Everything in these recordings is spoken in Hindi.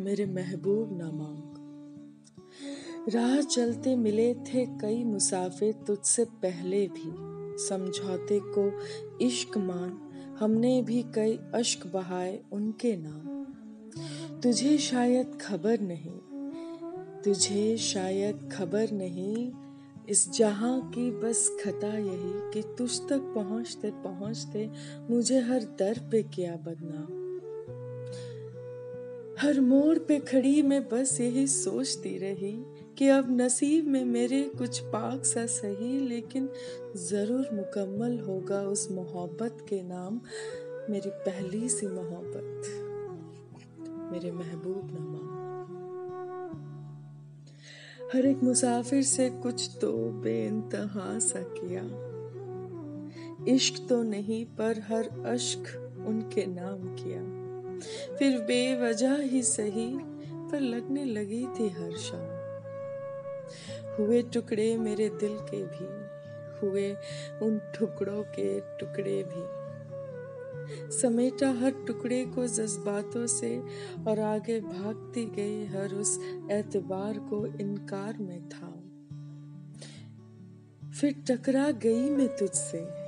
मेरे महबूब ना मांग राह चलते मिले थे कई मुसाफिर तुझसे पहले भी। समझौते को इश्क मान, हमने भी कई अश्क बहाए उनके नाम। तुझे शायद खबर नहीं, तुझे शायद खबर नहीं, इस जहाँ की बस खता यही कि तुझ तक पहुँचते पहुँचते मुझे हर दर पे किया बदनाम। हर मोड़ पे खड़ी मैं बस यही सोचती रही कि अब नसीब में मेरे कुछ पाक सा सही, लेकिन ज़रूर मुकम्मल होगा उस मोहब्बत के नाम, मेरी पहली सी मोहब्बत। मेरे महबूब नामा हर एक मुसाफिर से कुछ तो बेइंतहा सा किया। इश्क तो नहीं, पर हर अश्क उनके नाम किया। फिर बेवजह ही सही, पर लगने लगी थी हर शाम। हुए टुकड़े मेरे दिल के भी, हुए उन टुकड़ों के टुकड़े भी। समेटा हर टुकड़े को जज्बातों से, और आगे भागती गई हर उस एतबार को इनकार में था फिर टकरा गई मैं तुझसे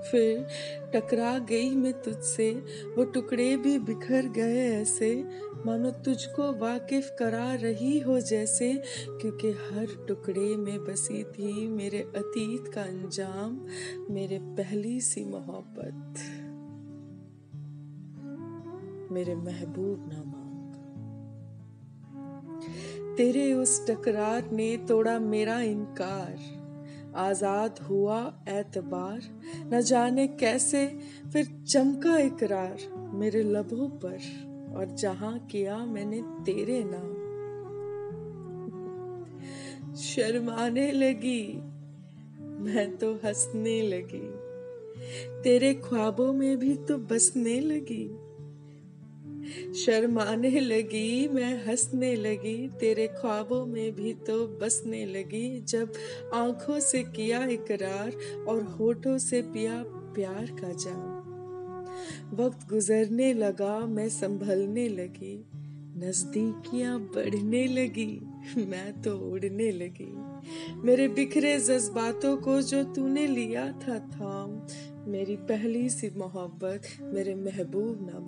फिर टकरा गई मैं तुझसे। वो टुकड़े भी बिखर गए ऐसे। मानो तुझको वाकिफ करा रही हो जैसे। क्योंकि हर टुकड़े में बसी थी मेरे अतीत का अंजाम, मेरे पहली सी मोहब्बत। मेरे महबूब ना मांग तेरे उस टकरार ने तोड़ा मेरा इनकार। आज़ाद हुआ एतबार न जाने कैसे फिर चमका इकरार मेरे लबों पर, और जहाँ किया मैंने तेरे नाम। शर्माने लगी, मैं तो हंसने लगी। तेरे ख्वाबों में भी तो बसने लगी। शर्माने लगी, मैं हंसने लगी, तेरे ख्वाबों में भी तो बसने लगी। जब आँखों से किया इकरार और होठों से पिया प्यार का जाम। वक्त गुजरने लगा, मैं संभलने लगी। नजदीकियाँ बढ़ने लगी, मैं तो उड़ने लगी। मेरे बिखरे जज्बातों को जो तूने लिया था थाम। मेरी पहली सी मोहब्बत, मेरे महबूब ना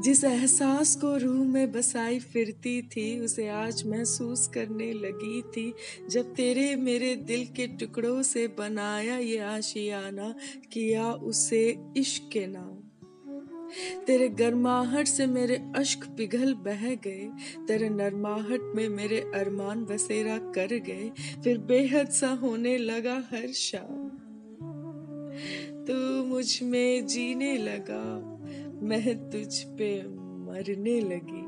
जिस एहसास को रूह में बसाई फिरती थी, उसे आज महसूस करने लगी थी। जब तेरे मेरे दिल के टुकड़ों से बनाया ये आशियाना, किया उसे इश्क के नाम। तेरे गर्माहट से मेरे अश्क पिघल बह गए, तेरे नरमाहट में मेरे अरमान बसेरा कर गए, फिर बेहद सा होने लगा हर शाम। तू मुझमें जीने लगा, मैं तुझ पे मरने लगी।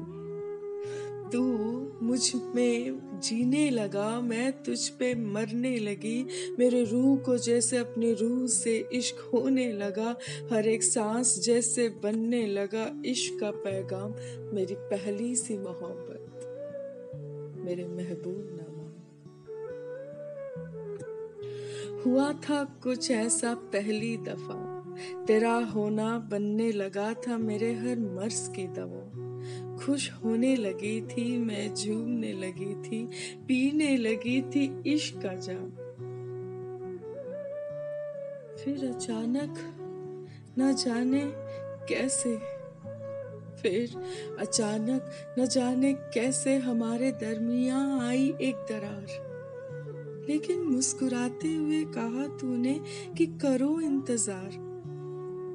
तू मुझमें जीने लगा, मैं तुझ पे मरने लगी। मेरे रूह को जैसे अपनी रूह से इश्क होने लगा, हर एक सांस जैसे बनने लगा इश्क का पैगाम। मेरी पहली सी मोहब्बत, मेरे महबूब नामा। हुआ था कुछ ऐसा पहली दफ़ा। तेरा होना बनने लगा था मेरे हर मर्ज की दवा। खुश होने लगी थी, मैं झूमने लगी थी, पीने लगी थी इश्क का जाम। फिर अचानक न जाने कैसे, फिर अचानक न जाने कैसे हमारे दरमिया आई एक दरार। लेकिन मुस्कुराते हुए कहा तूने कि करो इंतज़ार।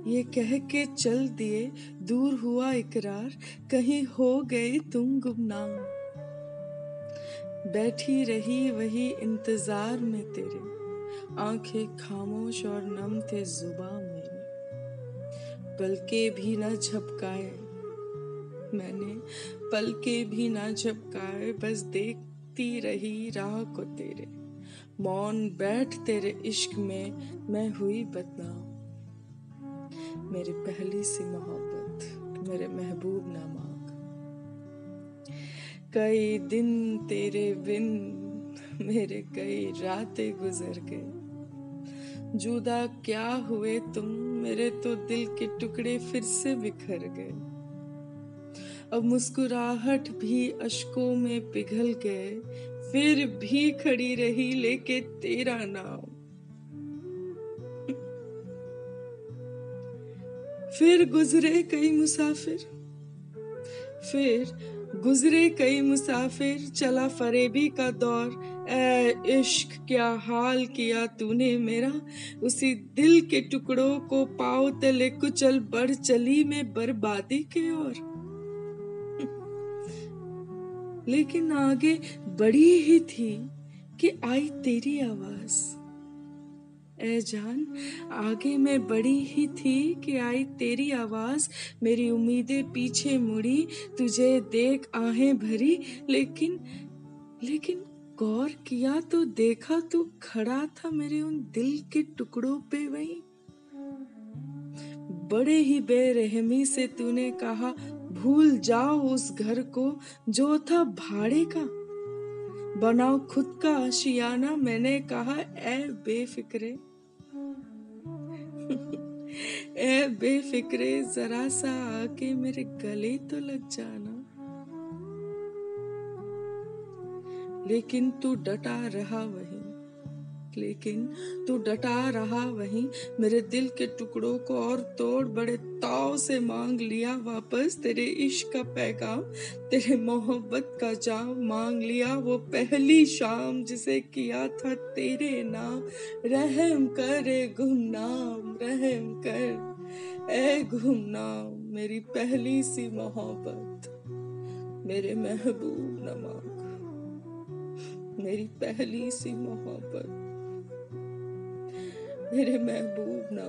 ये कह के चल दिए, दूर हुआ इकरार, कहीं हो गए तुम गुमनाम। बैठी रही वही इंतज़ार में तेरे, आँखें खामोश और नम थे जुबा मेरे पलके भी ना झपकाए, मैंने पलके भी ना झपकाए, बस देखती रही राह को तेरे। मौन बैठ तेरे इश्क में मैं हुई बदनाम। मेरी पहली सी मोहब्बत, मेरे महबूब ना मांग कई दिन तेरे बिन मेरे कई रातें गुजर गए जुदा क्या हुए तुम, मेरे तो दिल के टुकड़े फिर से बिखर गए। अब मुस्कुराहट भी अशकों में पिघल गए फिर भी खड़ी रही लेके तेरा नाम। फिर गुजरे कई मुसाफिर, फिर गुजरे कई मुसाफिर, चला फरेबी का दौर। ए इश्क, क्या हाल किया तूने मेरा? उसी दिल के टुकड़ों को पाओ तले कुचल, बढ़ चली मैं बर्बादी के ओर। लेकिन आगे बड़ी ही थी कि आई तेरी आवाज़। ए जान, आगे मैं बड़ी ही थी कि आई तेरी आवाज़। मेरी उम्मीदें पीछे मुड़ी, तुझे देख आहें भरी। लेकिन लेकिन गौर किया तो देखा, तू खड़ा था मेरे उन दिल के टुकड़ों पे वही। बड़े ही बेरहमी से तूने कहा भूल जाओ उस घर को, जो था भाड़े का। बनाओ खुद का आशियाना मैंने कहा ए बेफिक्रे। ए बेफिक्रे, जरा सा आके मेरे गले तो लग जाना। लेकिन तू डटा रहा वहीं। लेकिन तू डटा रहा वहीं। मेरे दिल के टुकड़ों को और तोड़ बड़े ताव से मांग लिया। वापस तेरे इश्क का पैगाम, तेरे मोहब्बत का जाम मांग लिया। वो पहली शाम जिसे किया था तेरे नाम। रहम करे गुमनाम, रहम कर। ए गुमनाम, मेरी पहली सी मोहब्बत। मेरे महबूब नमाग मेरी पहली सी मोहब्बत। मेरे महबूब ना